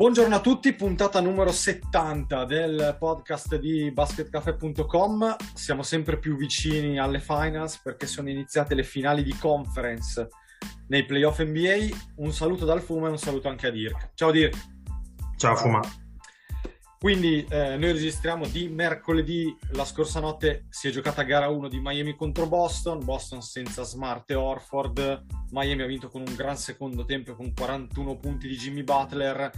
Buongiorno a tutti, puntata numero 70 del podcast di basketcafe.com. Siamo sempre più vicini alle finals perché sono iniziate le finali di conference nei playoff NBA. Un saluto dal Fuma e un saluto anche a Dirk. Ciao Dirk. Ciao Fuma. Quindi eh, noi registriamo di mercoledì, la scorsa notte si è giocata gara 1 di Miami contro Boston, Boston senza Smart e Orford, Miami ha vinto con un gran secondo tempo con 41 punti di Jimmy Butler.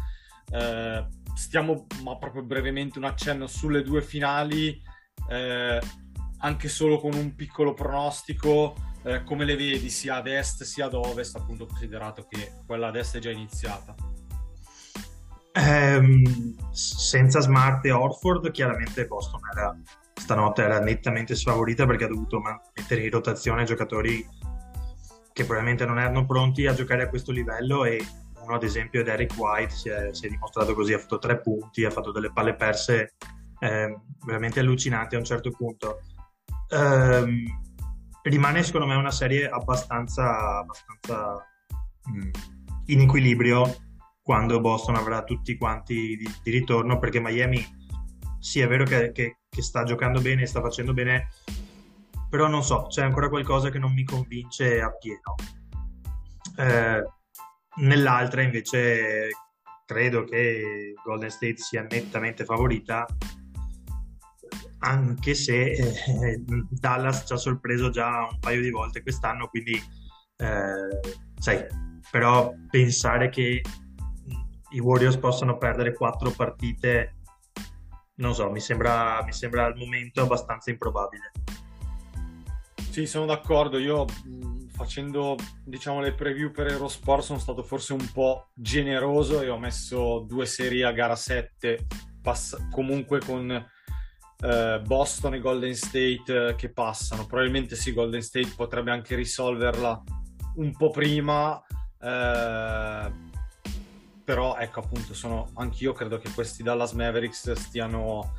Eh, stiamo, ma proprio brevemente, un accenno sulle due finali, eh, anche solo con un piccolo pronostico. Eh, come le vedi sia ad est sia ad ovest, appunto considerato che quella ad est è già iniziata? Ehm, senza Smart e Orford, chiaramente Boston era, stanotte era nettamente sfavorita perché ha dovuto mettere in rotazione giocatori che probabilmente non erano pronti a giocare a questo livello e uno ad esempio Derek White si è, si è, dimostrato così, ha fatto tre punti, ha fatto delle palle perse eh, veramente allucinanti a un certo punto. Eh, rimane secondo me una serie abbastanza, abbastanza mh, in equilibrio quando Boston avrà tutti quanti di, di ritorno perché Miami sì è vero che, che, che sta giocando bene, sta facendo bene, però non so, c'è ancora qualcosa che non mi convince appieno. Eh, Nell'altra invece credo che Golden State sia nettamente favorita, anche se eh, Dallas ci ha sorpreso già un paio di volte quest'anno, quindi eh, sai, però pensare che i Warriors possano perdere quattro partite, non so, mi sembra, mi sembra al momento abbastanza improbabile. Sì, sono d'accordo. Io facendo diciamo le preview per Eurosport sono stato forse un po' generoso e ho messo due serie a gara 7 pass- comunque con eh, Boston e Golden State eh, che passano. Probabilmente sì Golden State potrebbe anche risolverla un po' prima eh, però ecco appunto sono anch'io credo che questi Dallas Mavericks stiano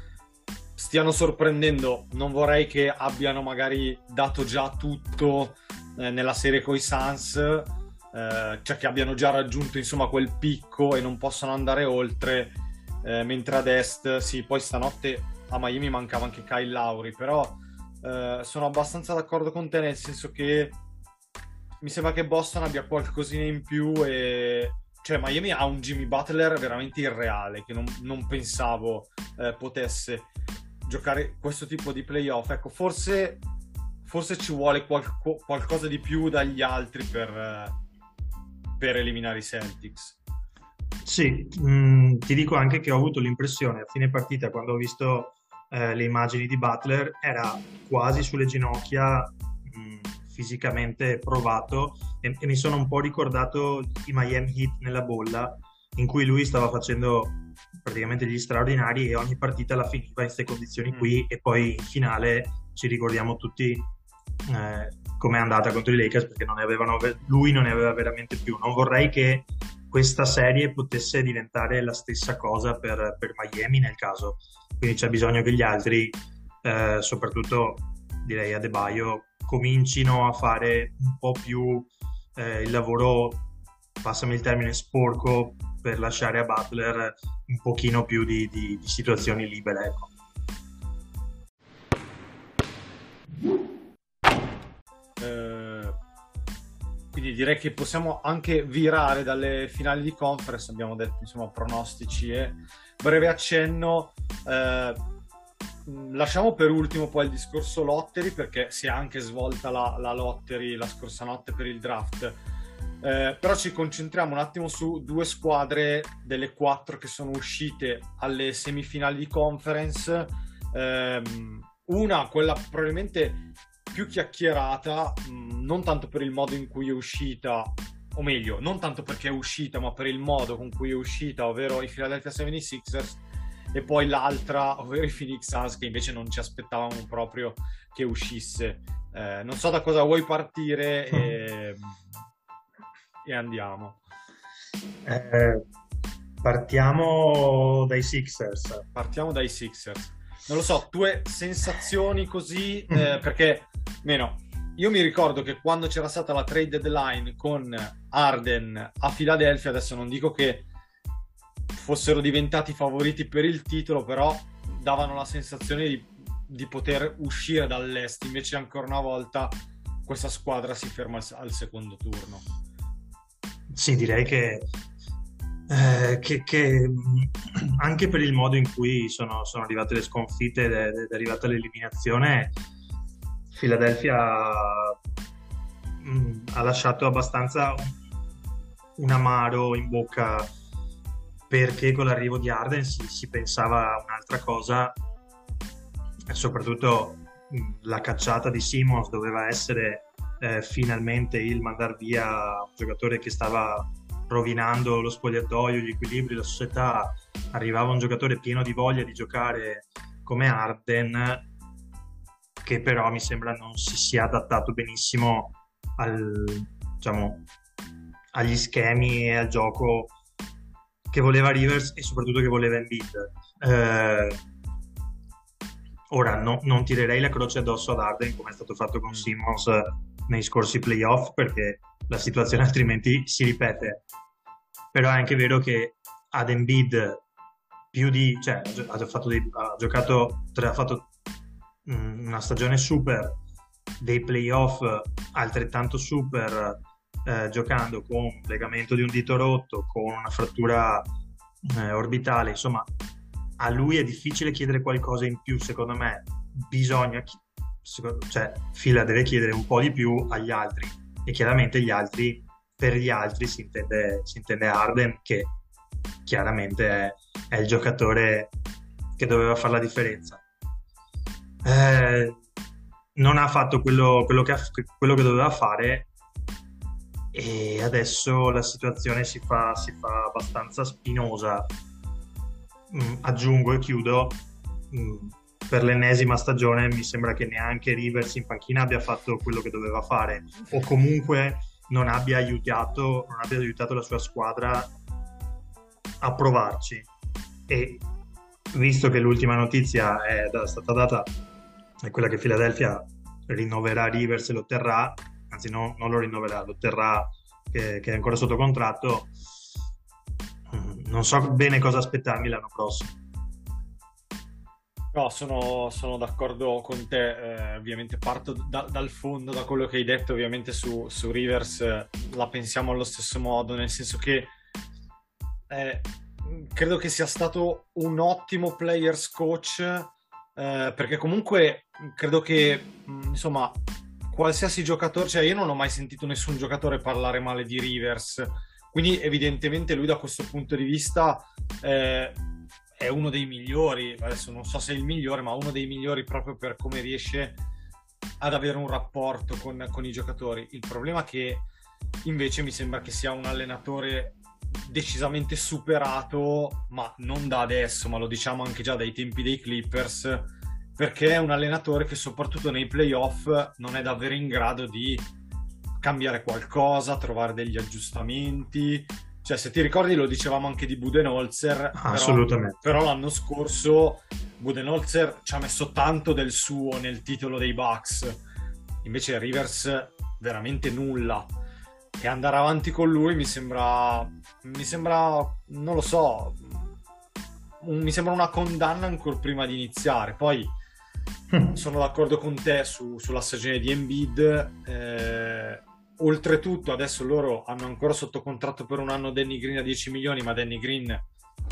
stiano sorprendendo. Non vorrei che abbiano magari dato già tutto eh, nella serie coi Suns, eh, cioè che abbiano già raggiunto insomma quel picco e non possono andare oltre, eh, mentre ad est, sì, poi stanotte a Miami mancava anche Kyle Lauri, però eh, sono abbastanza d'accordo con te nel senso che mi sembra che Boston abbia qualcosina in più e cioè Miami ha un Jimmy Butler veramente irreale che non, non pensavo eh, potesse giocare questo tipo di playoff. Ecco, forse forse ci vuole qualco, qualcosa di più dagli altri per, per eliminare i Celtics. Sì, mh, mm, ti dico anche che ho avuto l'impressione a fine partita quando ho visto eh, le immagini di Butler era quasi sulle ginocchia mh, mm, fisicamente provato e, e, mi sono un po' ricordato i Miami Heat nella bolla in cui lui stava facendo praticamente gli straordinari e ogni partita la finiva in queste condizioni qui mm. e poi in finale ci ricordiamo tutti eh, come è andata contro i Lakers perché non avevano, lui non ne aveva veramente più. Non vorrei che questa serie potesse diventare la stessa cosa per, per Miami nel caso. Quindi c'è bisogno che gli altri, eh, soprattutto direi a De Baio, comincino a fare un po' più eh, il lavoro, passami il termine, sporco per lasciare a Butler un pochino più di, di, di situazioni libere. Ecco. Quindi direi che possiamo anche virare dalle finali di conference, abbiamo detto insomma pronostici e breve accenno. Eh, lasciamo per ultimo poi il discorso lottery perché si è anche svolta la, la lottery la scorsa notte per il draft. Eh, però ci concentriamo un attimo su due squadre delle quattro che sono uscite alle semifinali di conference. Eh, una, quella probabilmente più chiacchierata, mh, non tanto per il modo in cui è uscita, o meglio, non tanto perché è uscita, ma per il modo con cui è uscita, ovvero i Philadelphia 76ers, e poi l'altra, ovvero i Phoenix Suns, che invece non ci aspettavamo proprio che uscisse. Eh, non so da cosa vuoi partire e, e andiamo. Eh, partiamo dai Sixers. Partiamo dai Sixers. Non lo so, tue sensazioni così, eh, perché, meno, io mi ricordo che quando c'era stata la trade deadline con Arden a Philadelphia, adesso non dico che fossero diventati favoriti per il titolo, però davano la sensazione di, di poter uscire dall'est. Invece, ancora una volta, questa squadra si ferma al, al secondo turno. Sì, direi che, eh, che, che, anche per il modo in cui sono, sono arrivate le sconfitte ed è arrivata l'eliminazione, Philadelphia mh, mm, ha lasciato abbastanza un amaro in bocca perché con l'arrivo di Arden si, si pensava a un'altra cosa e soprattutto mh, la cacciata di Simons doveva essere eh, finalmente il mandar via un giocatore che stava rovinando lo spogliatoio, gli equilibri, la società, arrivava un giocatore pieno di voglia di giocare come Arden, che però mi sembra non si sia adattato benissimo al, diciamo, agli schemi e al gioco che voleva Rivers e soprattutto che voleva Embiid. Eh, ora no, non tirerei la croce addosso ad Arden come è stato fatto con mm. Simmons nei scorsi playoff perché la situazione altrimenti si ripete. Però è anche vero che ad Embiid più di, cioè, ha, dei, ha giocato, ha fatto mm, una stagione super, dei playoff altrettanto super, eh, giocando con un legamento di un dito rotto, con una frattura eh, orbitale, insomma, a lui è difficile chiedere qualcosa in più, secondo me. Bisogna, cioè Fila deve chiedere un po' di più agli altri e chiaramente gli altri per gli altri si intende, si intende Arden che chiaramente è, è, il giocatore che doveva fare la differenza. Eh, non ha fatto quello, quello, che, quello, che, doveva fare e adesso la situazione si fa, si fa abbastanza spinosa. Mm, aggiungo e chiudo mm, per l'ennesima stagione mi sembra che neanche Rivers in panchina abbia fatto quello che doveva fare o comunque non abbia aiutato, non abbia aiutato la sua squadra a provarci. E visto che l'ultima notizia è stata data è quella che Philadelphia rinnoverà Rivers e lo terrà anzi no, non lo rinnoverà, lo terrà che, che è ancora sotto contratto non so bene cosa aspettarmi l'anno prossimo No, sono, sono, d'accordo con te, eh, ovviamente parto da, dal fondo, da quello che hai detto, ovviamente su, su Rivers eh, la pensiamo allo stesso modo, nel senso che eh, credo che sia stato un ottimo players coach, eh, perché comunque credo che, mm, insomma, qualsiasi giocatore, cioè io non ho mai sentito nessun giocatore parlare male di Rivers, quindi evidentemente lui da questo punto di vista eh, è uno dei migliori, adesso non so se è il migliore, ma uno dei migliori proprio per come riesce ad avere un rapporto con, con i giocatori. Il problema è che invece mi sembra che sia un allenatore decisamente superato, ma non da adesso, ma lo diciamo anche già dai tempi dei Clippers, perché è un allenatore che soprattutto nei playoff non è davvero in grado di cambiare qualcosa, trovare degli aggiustamenti, cioè, se ti ricordi, lo dicevamo anche di Budenholzer. Assolutamente. Però, però l'anno scorso Budenholzer ci ha messo tanto del suo nel titolo dei Bucks. Invece Rivers veramente nulla. E andare avanti con lui mi sembra. Mi sembra. Non lo so. Un, mi sembra una condanna ancora prima di iniziare. Poi sono d'accordo con te su, sulla stagione di Embiid. Eh, oltretutto adesso loro hanno ancora sotto contratto per un anno Danny Green a 10 milioni, ma Danny Green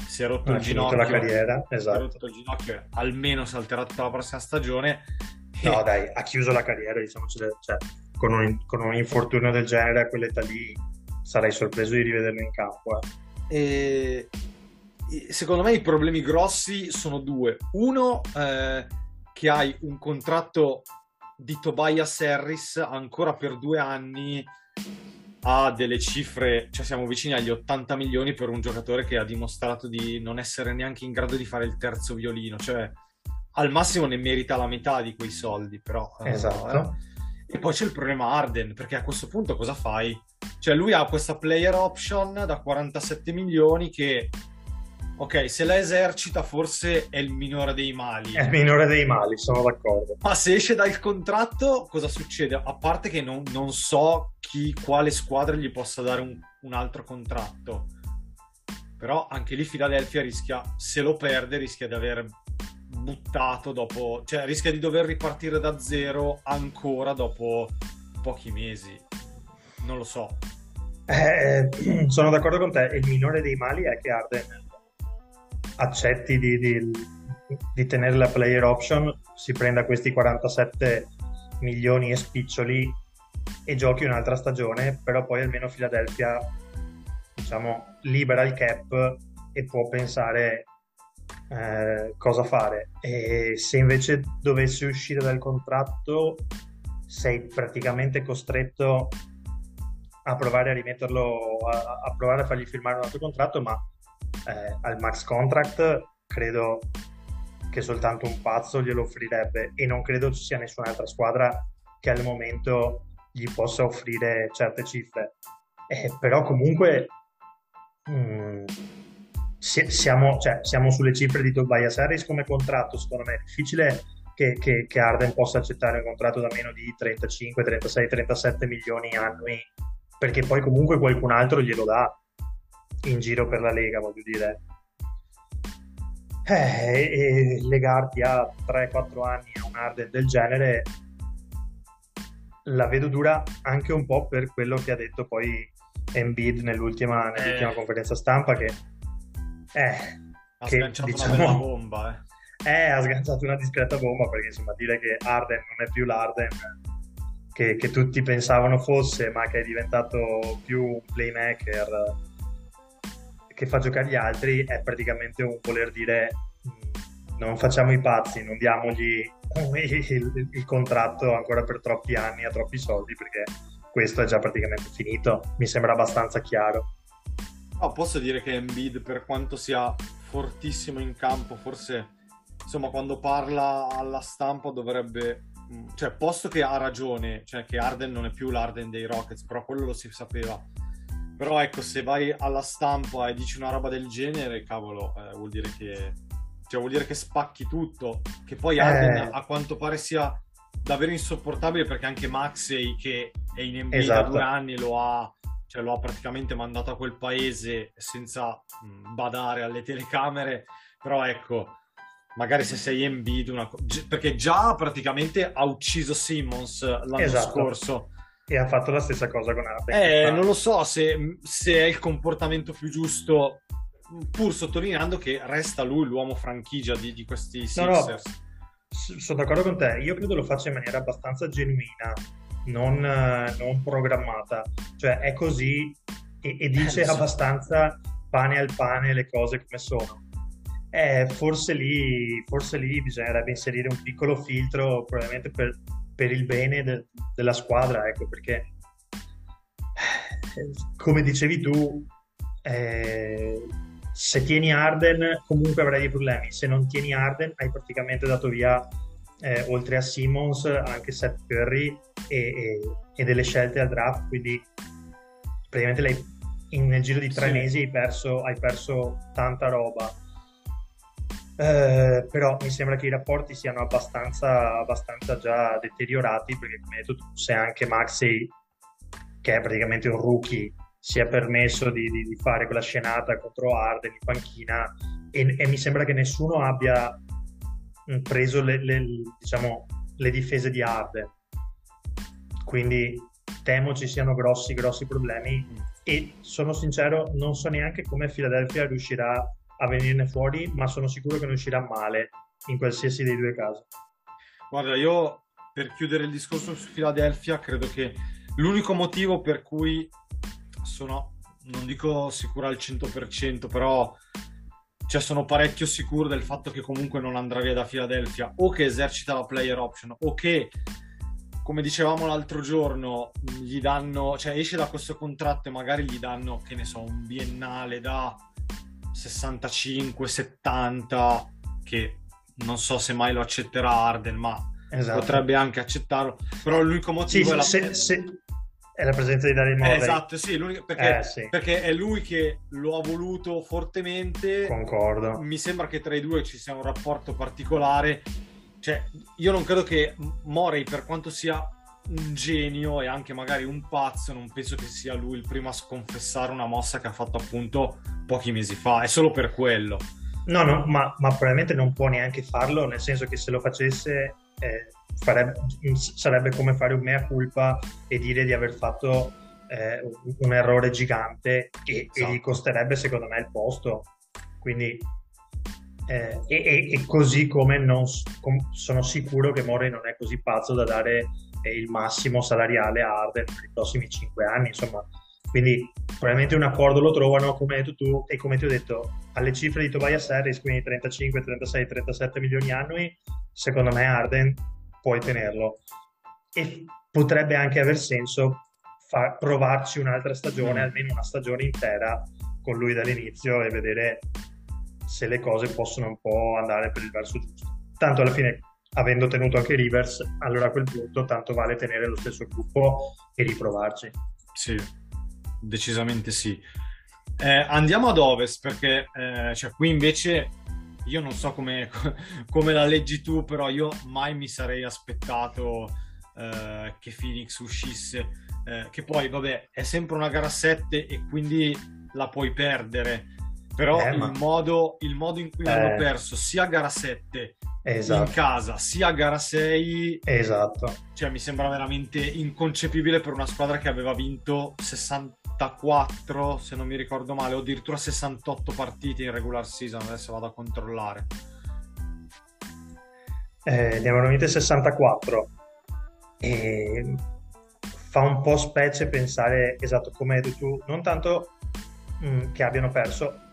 si è rotto ha il ginocchio. la carriera, esatto. Si è rotto il ginocchio, almeno salterà tutta la prossima stagione. No, dai, ha chiuso la carriera, diciamo, cioè, con, un, con, un, infortunio del genere a quell'età lì sarei sorpreso di rivederlo in campo. Eh. E secondo me i problemi grossi sono due. Uno, eh, che hai un contratto di Tobias Harris ancora per due anni ha delle cifre, cioè siamo vicini agli 80 milioni per un giocatore che ha dimostrato di non essere neanche in grado di fare il terzo violino, cioè al massimo ne merita la metà di quei soldi, però... eh, Esatto. eh. E poi c'è il problema Arden, perché a questo punto cosa fai? Cioè lui ha questa player option da 47 milioni che, ok, se la esercita forse è il minore dei mali. È il minore dei mali, sono d'accordo. Ma se esce dal contratto, cosa succede? A parte che non, non so chi, quale squadra gli possa dare un, un altro contratto. Però anche lì Philadelphia rischia, se lo perde, rischia di aver buttato dopo, cioè rischia di dover ripartire da zero ancora dopo pochi mesi. Non lo so. Eh, sono d'accordo con te. Il minore dei mali è che Arden accetti di, di- di tenere la player option, si prenda questi 47 milioni e spiccioli e giochi un'altra stagione, però poi almeno Philadelphia, diciamo, libera il cap e può pensare eh, cosa fare. E se invece dovessi uscire dal contratto, sei praticamente costretto a provare a rimetterlo, a, a provare a fargli firmare un altro contratto, ma eh, al max contract credo che soltanto un pazzo glielo offrirebbe e non credo ci sia nessun'altra squadra che al momento gli possa offrire certe cifre. Eh, però comunque mm, si- siamo, cioè, siamo sulle cifre di Tobias Harris come contratto, secondo me è difficile che, che- che Arden possa accettare un contratto da meno di 35, 36, 37 milioni annui, perché poi comunque qualcun altro glielo dà in giro per la Lega, voglio dire. Eh, e legarti a 3-4 anni a un Arden del genere la vedo dura anche un po' per quello che ha detto poi Embiid nell'ultima, nell'ultima Eh. conferenza stampa che, eh, Ha che, sganciato diciamo- una bomba, eh. eh, ha sganciato una discreta bomba perché insomma dire che Arden non è più l'Arden che, che tutti pensavano fosse ma che è diventato più un playmaker che fa giocare gli altri è praticamente un voler dire "Mm, non facciamo i pazzi, non diamogli il, il contratto ancora per troppi anni a troppi soldi perché questo è già praticamente finito, mi sembra abbastanza chiaro. No, posso dire che Embiid, per quanto sia fortissimo in campo, forse insomma quando parla alla stampa dovrebbe, mh, cioè posto che ha ragione, cioè che Arden non è più l'Arden dei Rockets, però quello lo si sapeva. Però ecco, se vai alla stampa e dici una roba del genere, cavolo, eh, vuol dire che cioè vuol dire che spacchi tutto, che poi Arden Eh. a quanto pare sia davvero insopportabile perché anche Maxey che è in NBA da Esatto. due anni lo ha cioè lo ha praticamente mandato a quel paese senza mh, badare alle telecamere, però ecco, magari se sei Embiid, una perché già praticamente ha ucciso Simmons l'anno Esatto. scorso. E ha fatto la stessa cosa con Arden. Eh, non lo so se, se è il comportamento più giusto, pur sottolineando che resta lui l'uomo franchigia di, di questi No, no. Sixers. S- Sono d'accordo con te, io credo lo faccia in maniera abbastanza genuina, non, eh, non programmata, cioè è così e, e dice Eh, abbastanza pane al pane le cose come sono. Eh, forse lì, forse lì bisognerebbe inserire un piccolo filtro, probabilmente per, per il bene de- della squadra, ecco, perché come dicevi tu, eh, se tieni Arden comunque avrai dei problemi, se non tieni Arden hai praticamente dato via, eh, oltre a Simmons, anche Seth Curry e, e- e delle scelte al draft, quindi praticamente l'hai- in- nel giro di tre Sì. mesi hai perso, hai perso tanta roba. Eh, però mi sembra che i rapporti siano abbastanza, abbastanza già deteriorati perché come hai detto tu se anche Maxey che è praticamente un rookie si è permesso di, di- di fare quella scenata contro Arden in panchina e, e mi sembra che nessuno abbia mh, preso le, le- diciamo, le difese di Arden quindi temo ci siano grossi grossi problemi e sono sincero non so neanche come Philadelphia riuscirà a venirne fuori ma sono sicuro che ne uscirà male in qualsiasi dei due casi. Guarda, io per chiudere il discorso su Philadelphia, credo che l'unico motivo per cui sono, non dico sicuro al 100%, però cioè, sono parecchio sicuro del fatto che comunque non andrà via da Philadelphia o che esercita la player option o che come dicevamo l'altro giorno, gli danno, cioè esce da questo contratto e magari gli danno, che ne so, un biennale da 65-70, che non so se mai lo accetterà Arden, ma esatto. potrebbe anche accettarlo. Però l'unico motivo sì, è la... Se, se... È la presenza di Dario Morey. esatto, sì, perché, eh, sì, perché, è lui che lo ha voluto fortemente. Concordo. Mi sembra che tra i due ci sia un rapporto particolare. Cioè, io non credo che Morey, per quanto sia un genio e anche magari un pazzo, non penso che sia lui il primo a sconfessare una mossa che ha fatto appunto pochi mesi fa. È solo per quello. No, no, ma, ma probabilmente non può neanche farlo, nel senso che se lo facesse eh, farebbe, sarebbe come fare un mea culpa e dire di aver fatto eh, un errore gigante e, esatto. e, gli costerebbe secondo me il posto. Quindi, eh, e, e, così come non, sono sicuro che Morey non è così pazzo da dare eh, il massimo salariale a Arden per i prossimi 5 anni, insomma. Quindi probabilmente un accordo lo trovano, come hai detto tu, e come ti ho detto, alle cifre di Tobias Harris, quindi 35, 36, 37 milioni annui, secondo me Arden puoi tenerlo. E potrebbe anche aver senso far, provarci un'altra stagione, mm. almeno una stagione intera con lui dall'inizio e vedere se le cose possono un po' andare per il verso giusto. Tanto alla fine, avendo tenuto anche Rivers, allora a quel punto tanto vale tenere lo stesso gruppo e riprovarci. Sì, decisamente sì. Eh, andiamo ad ovest perché eh, cioè, qui invece io non so come, come, la leggi tu, però io mai mi sarei aspettato eh, che Phoenix uscisse, eh, che poi vabbè è sempre una gara 7 e quindi la puoi perdere, però eh, ma... il, modo, il, modo, in cui hanno eh. perso sia gara 7 esatto. in casa sia gara 6 esatto. cioè mi sembra veramente inconcepibile per una squadra che aveva vinto 60 64, se non mi ricordo male, o addirittura 68 partite in regular season, adesso vado a controllare. Eh, ne avevano vinte 64 e fa un po' specie pensare, esatto come hai detto tu, non tanto mm, che abbiano perso,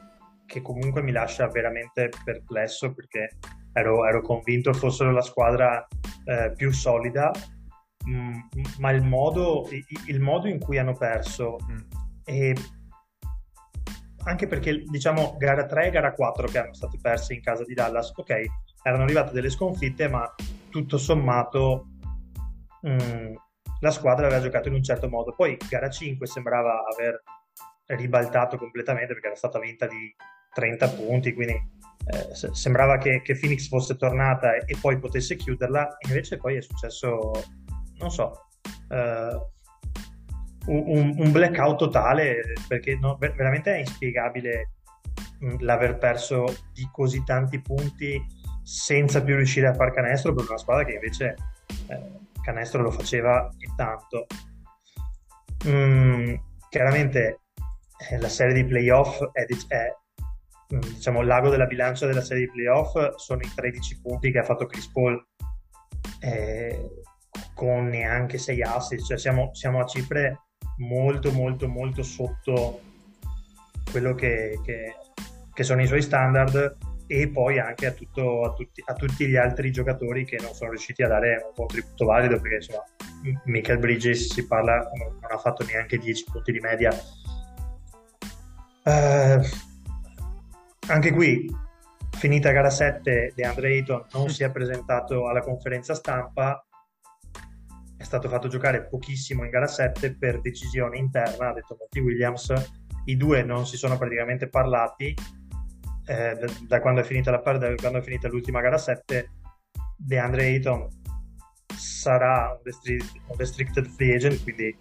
che comunque mi lascia veramente perplesso perché ero, ero convinto fossero la squadra eh, più solida, mh, mm, ma il modo, il modo, in cui hanno perso mm. E anche perché diciamo gara 3 e gara 4 che erano state perse in casa di Dallas, ok, erano arrivate delle sconfitte, ma tutto sommato mh, mm, la squadra aveva giocato in un certo modo. Poi gara 5 sembrava aver ribaltato completamente perché era stata vinta di 30 punti, quindi eh, sembrava che, che, Phoenix fosse tornata e, e, poi potesse chiuderla, invece poi è successo, non so, eh, un, un blackout totale perché no, veramente è inspiegabile mm, l'aver perso di così tanti punti senza più riuscire a far canestro per una squadra che invece eh, canestro lo faceva e tanto. Mm, chiaramente eh, la serie di playoff è, è diciamo l'ago della bilancia della serie di playoff sono i 13 punti che ha fatto Chris Paul eh, con neanche 6 assist, cioè siamo, siamo a cifre molto molto molto sotto quello che, che, che sono i suoi standard e poi anche a, tutto, a, tutti, a, tutti, gli altri giocatori che non sono riusciti a dare un contributo valido perché insomma Michael Bridges si parla non ha fatto neanche 10 punti di media. Uh, anche qui finita gara 7 DeAndre Ayton non si è presentato alla conferenza stampa. È stato fatto giocare pochissimo in gara 7 per decisione interna, ha detto Monty Williams, i due non si sono praticamente parlati eh, da, da, quando è finita la, da quando è finita l'ultima gara 7 DeAndre Ayton sarà un restricted free agent quindi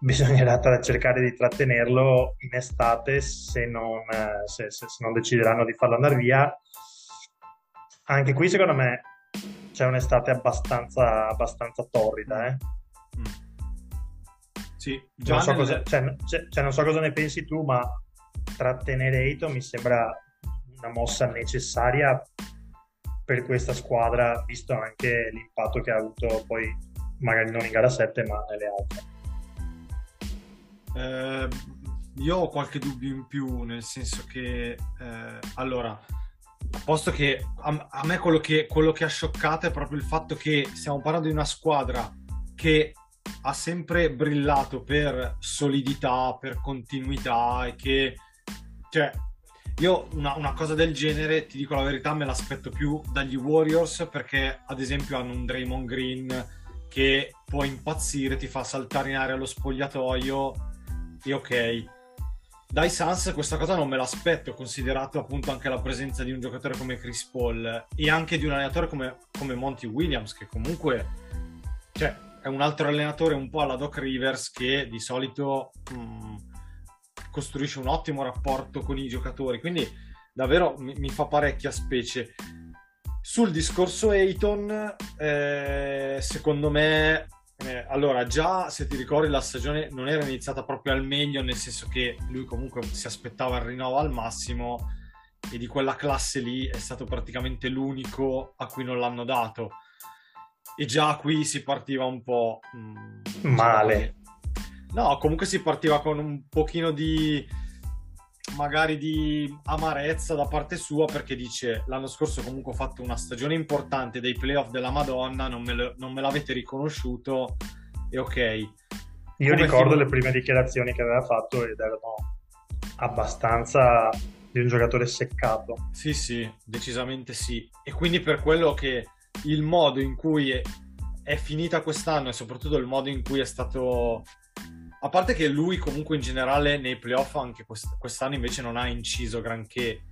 bisognerà tra- cercare di trattenerlo in estate se non, eh, se, se, se non decideranno di farlo andare via anche qui secondo me c'è un'estate abbastanza, abbastanza torrida. Eh? Mm. Sì, non so, nel... cosa, cioè, cioè, non so cosa ne pensi tu, ma trattenere Eito mi sembra una mossa necessaria per questa squadra, visto anche l'impatto che ha avuto poi, magari non in gara 7, ma nelle altre. Eh, io ho qualche dubbio in più, nel senso che, eh, allora, posto che a, a me quello che, quello che ha scioccato è proprio il fatto che stiamo parlando di una squadra che ha sempre brillato per solidità, per continuità e che, cioè, io una, una, cosa del genere, ti dico la verità, me l'aspetto più dagli Warriors perché, ad esempio, hanno un Draymond Green che può impazzire, ti fa saltare in aria lo spogliatoio e ok. Dai Suns questa cosa non me l'aspetto, considerato appunto anche la presenza di un giocatore come Chris Paul e anche di un allenatore come, come Monty Williams, che comunque cioè, è un altro allenatore un po' alla Doc Rivers che di solito mh, mm, costruisce un ottimo rapporto con i giocatori, quindi davvero mi, mi fa parecchia specie. Sul discorso Ayton, eh, secondo me, eh, allora già se ti ricordi la stagione non era iniziata proprio al meglio, nel senso che lui comunque si aspettava il rinnovo al massimo e di quella classe lì è stato praticamente l'unico a cui non l'hanno dato. E già qui si partiva un po' mh, mm, male. No, comunque si partiva con un pochino di magari di amarezza da parte sua perché dice l'anno scorso comunque ho fatto una stagione importante dei playoff della Madonna, non me, lo, non me l'avete riconosciuto e ok. Io Come ricordo fin... le prime dichiarazioni che aveva fatto ed erano abbastanza di un giocatore seccato. Sì, sì, decisamente sì. E quindi per quello che il modo in cui è, è finita quest'anno e soprattutto il modo in cui è stato a parte che lui comunque in generale nei playoff anche quest- quest'anno invece non ha inciso granché,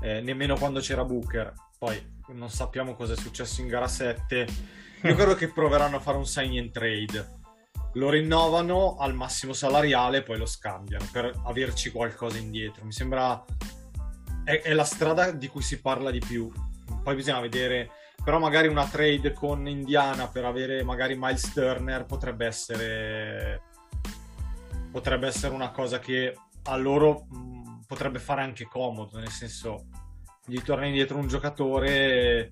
eh, nemmeno quando c'era Booker. Poi non sappiamo cosa è successo in gara 7. Io credo che proveranno a fare un sign and trade. Lo rinnovano al massimo salariale e poi lo scambiano per averci qualcosa indietro. Mi sembra... È, è la strada di cui si parla di più. Poi bisogna vedere però magari una trade con Indiana per avere magari Miles Turner potrebbe essere potrebbe essere una cosa che a loro mh, potrebbe fare anche comodo, nel senso gli torna indietro un giocatore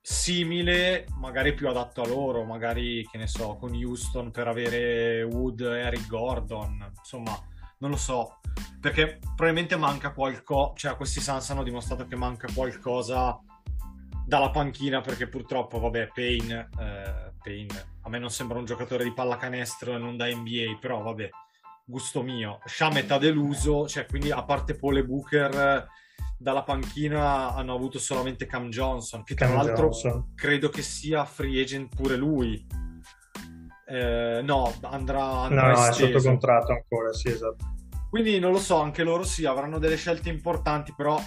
simile, magari più adatto a loro, magari che ne so, con Houston per avere Wood e Eric Gordon, insomma, non lo so, perché probabilmente manca qualcosa, cioè questi Suns hanno dimostrato che manca qualcosa dalla panchina perché purtroppo, vabbè, Payne, eh, Payne me non sembra un giocatore di pallacanestro e non da NBA, però vabbè, gusto mio. Shamet ha deluso, cioè quindi a parte Paul e Booker dalla panchina hanno avuto solamente Cam Johnson, che tra Cam l'altro Johnson. credo che sia free agent pure lui. Eh, no, andrà, andrà No, è sotto contratto ancora, sì, esatto. Quindi non lo so, anche loro sì, avranno delle scelte importanti, però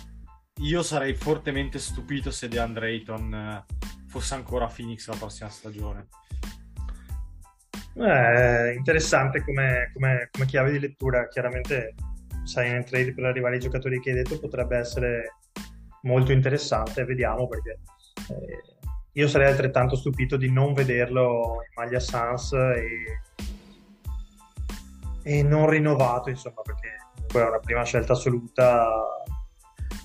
io sarei fortemente stupito se DeAndre Ayton eh, fosse ancora a Phoenix la prossima stagione. Eh, interessante come, come, come, chiave di lettura. Chiaramente, sai, in trade per arrivare ai giocatori che hai detto potrebbe essere molto interessante. Vediamo perché eh, io sarei altrettanto stupito di non vederlo in maglia Sans e, e non rinnovato, insomma, perché comunque è una prima scelta assoluta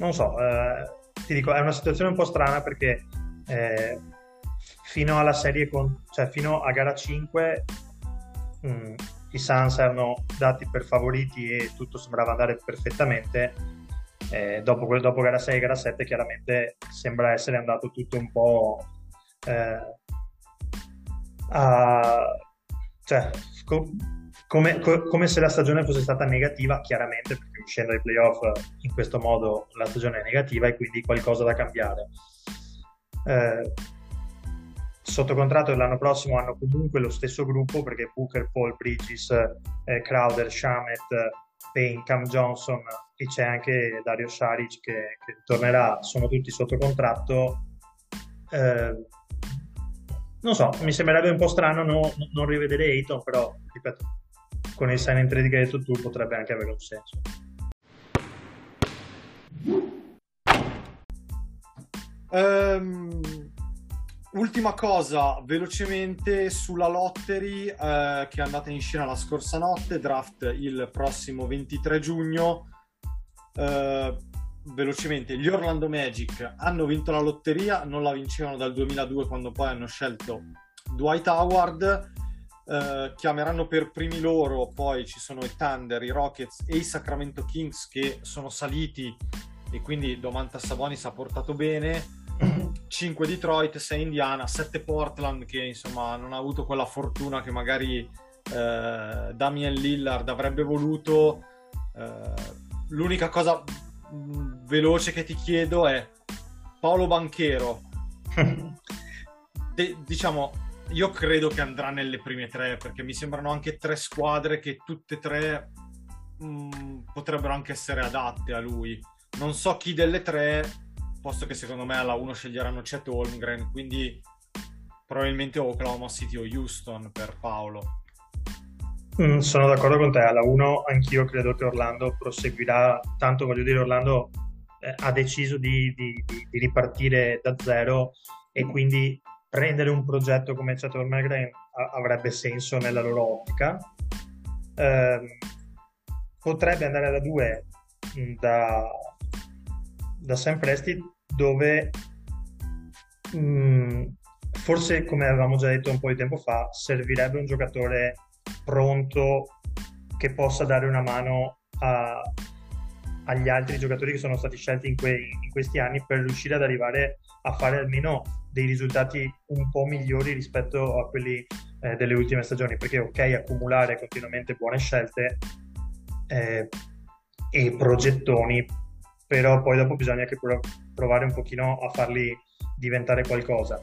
non so, eh, ti dico, è una situazione un po' strana perché eh, fino alla serie, con, cioè fino a gara 5 mh, mm, i Suns erano dati per favoriti e tutto sembrava andare perfettamente. Eh, dopo, dopo, gara 6 e gara 7 chiaramente sembra essere andato tutto un po' eh, a, cioè, come, co- come, se la stagione fosse stata negativa, chiaramente, perché uscendo dai playoff in questo modo la stagione è negativa e quindi qualcosa da cambiare. Eh, sotto contratto l'anno prossimo hanno comunque lo stesso gruppo perché Booker, Paul, Bridges, eh, Crowder, Shamet, Payne, Cam Johnson e c'è anche Dario Saric che, che tornerà, sono tutti sotto contratto. Eh, non so, mi sembrerebbe un po' strano no, non rivedere Ayton, però ripeto, con il sign in trade che hai detto tu potrebbe anche avere un senso. Um, ultima cosa, velocemente sulla lottery uh, che è andata in scena la scorsa notte, draft il prossimo 23 giugno. Uh, velocemente, gli Orlando Magic hanno vinto la lotteria, non la vincevano dal 2002 quando poi hanno scelto Dwight Howard eh, chiameranno per primi loro, poi ci sono i Thunder, i Rockets e i Sacramento Kings che sono saliti e quindi Domantas Sabonis ha portato bene. 5 Detroit, 6 Indiana, 7 Portland che insomma non ha avuto quella fortuna che magari eh, Damian Lillard avrebbe voluto. Eh, l'unica cosa mh, veloce che ti chiedo è Paolo Banchero. De- diciamo, io credo che andrà nelle prime tre perché mi sembrano anche tre squadre che tutte e tre mh, potrebbero anche essere adatte a lui. Non so chi delle tre, posto che secondo me alla 1 sceglieranno Chet Holmgren, quindi probabilmente Oklahoma City o Houston per Paolo. Mm, sono d'accordo con te, alla 1 anch'io credo che Orlando proseguirà, tanto voglio dire Orlando eh, ha deciso di, di, di, ripartire da zero e quindi prendere un progetto come Chet Holmgren avrebbe senso nella loro ottica. Eh, potrebbe andare alla 2 mm, da, da Sam Presti dove mh, mm, forse come avevamo già detto un po' di tempo fa servirebbe un giocatore pronto che possa dare una mano a, agli altri giocatori che sono stati scelti in, que- in, questi anni per riuscire ad arrivare a fare almeno dei risultati un po' migliori rispetto a quelli eh, delle ultime stagioni. Perché ok accumulare continuamente buone scelte eh, e progettoni però poi dopo bisogna anche provare un pochino a farli diventare qualcosa.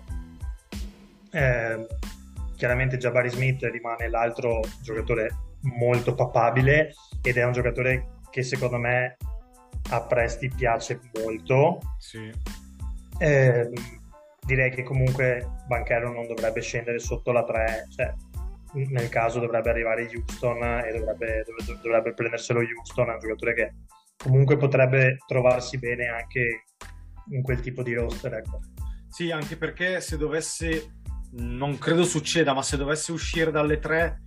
Eh, chiaramente Jabari Smith rimane l'altro giocatore molto papabile ed è un giocatore che secondo me a Presti piace molto. Sì. Eh, direi che comunque Banchero non dovrebbe scendere sotto la 3, cioè, nel caso dovrebbe arrivare Houston e dovrebbe, dovrebbe, dovrebbe prenderselo Houston, è un giocatore che comunque potrebbe trovarsi bene anche in quel tipo di roster. Ecco. Sì, anche perché se dovesse, non credo succeda, ma se dovesse uscire dalle tre,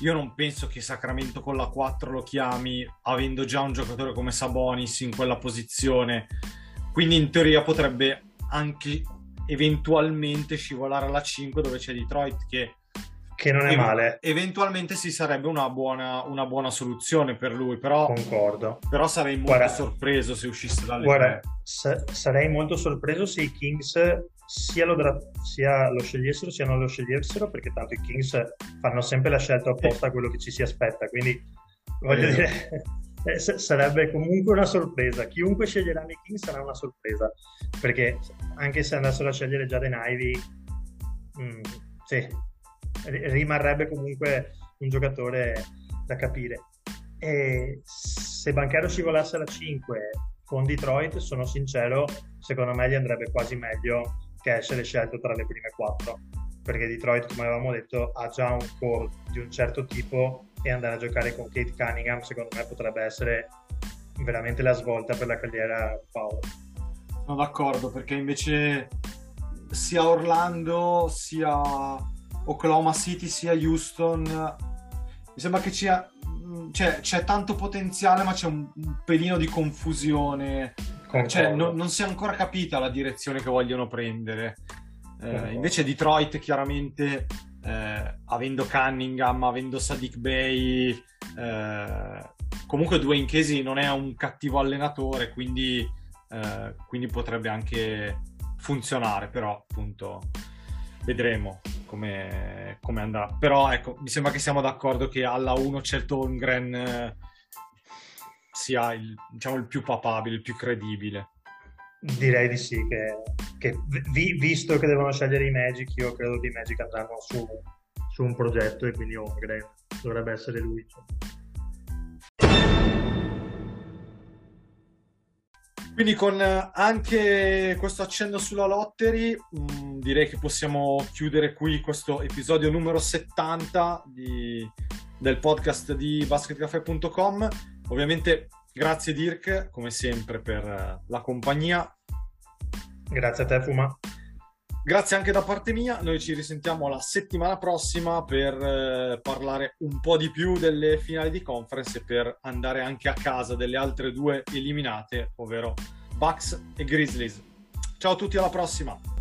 io non penso che Sacramento con la 4 lo chiami avendo già un giocatore come Sabonis in quella posizione. Quindi in teoria potrebbe anche eventualmente scivolare alla 5 dove c'è Detroit che che non è e- male. Eventualmente si sarebbe una buona, una buona soluzione per lui, però, Concordo. però sarei molto guarda, sorpreso se uscisse dalle guarda, sa- sarei molto sorpreso se i Kings sia lo, dra- sia lo scegliessero sia non lo scegliessero, perché tanto i Kings fanno sempre la scelta opposta a quello che ci si aspetta, quindi voglio dire... Eh, sarebbe comunque una sorpresa. Chiunque sceglierà i Kings sarà una sorpresa. Perché anche se andassero a scegliere già Den Ivy, mm, sì, rimarrebbe comunque un giocatore da capire. E se Banchero scivolasse alla 5 con Detroit, sono sincero, secondo me gli andrebbe quasi meglio che essere scelto tra le prime 4 perché Detroit, come avevamo detto, ha già un core di un certo tipo e andare a giocare con Kate Cunningham, secondo me, potrebbe essere veramente la svolta per la carriera di Paolo. Sono d'accordo, perché invece sia Orlando sia Oklahoma City sia Houston. Mi sembra che cia, cioè, c'è tanto potenziale, ma c'è un, un pelino di confusione. Cioè, no, non si è ancora capita la direzione che vogliono prendere. Eh, invece Detroit, chiaramente, eh, avendo Cunningham, avendo Sadiq Bay, eh, comunque Dwayne Casey non è un cattivo allenatore, quindi, eh, quindi potrebbe anche funzionare, però appunto vedremo come, come, andrà. Però ecco, mi sembra che siamo d'accordo che alla 1 Celto Holmgren eh, sia il, diciamo, il più papabile, il più credibile. Direi di sì, che, che vi, visto che devono scegliere i Magic, io credo che i Magic andranno su, su un progetto e quindi Holmgren dovrebbe essere lui. Cioè. Quindi con eh, anche questo accenno sulla lottery, mm, direi che possiamo chiudere qui questo episodio numero 70 di, del podcast di basketcafe.com. Ovviamente grazie Dirk, come sempre, per eh, la compagnia. Grazie a te Fuma. Grazie anche da parte mia, noi ci risentiamo la settimana prossima per eh, parlare un po' di più delle finali di conference e per andare anche a casa delle altre due eliminate, ovvero Bucks e Grizzlies. Ciao a tutti, alla prossima!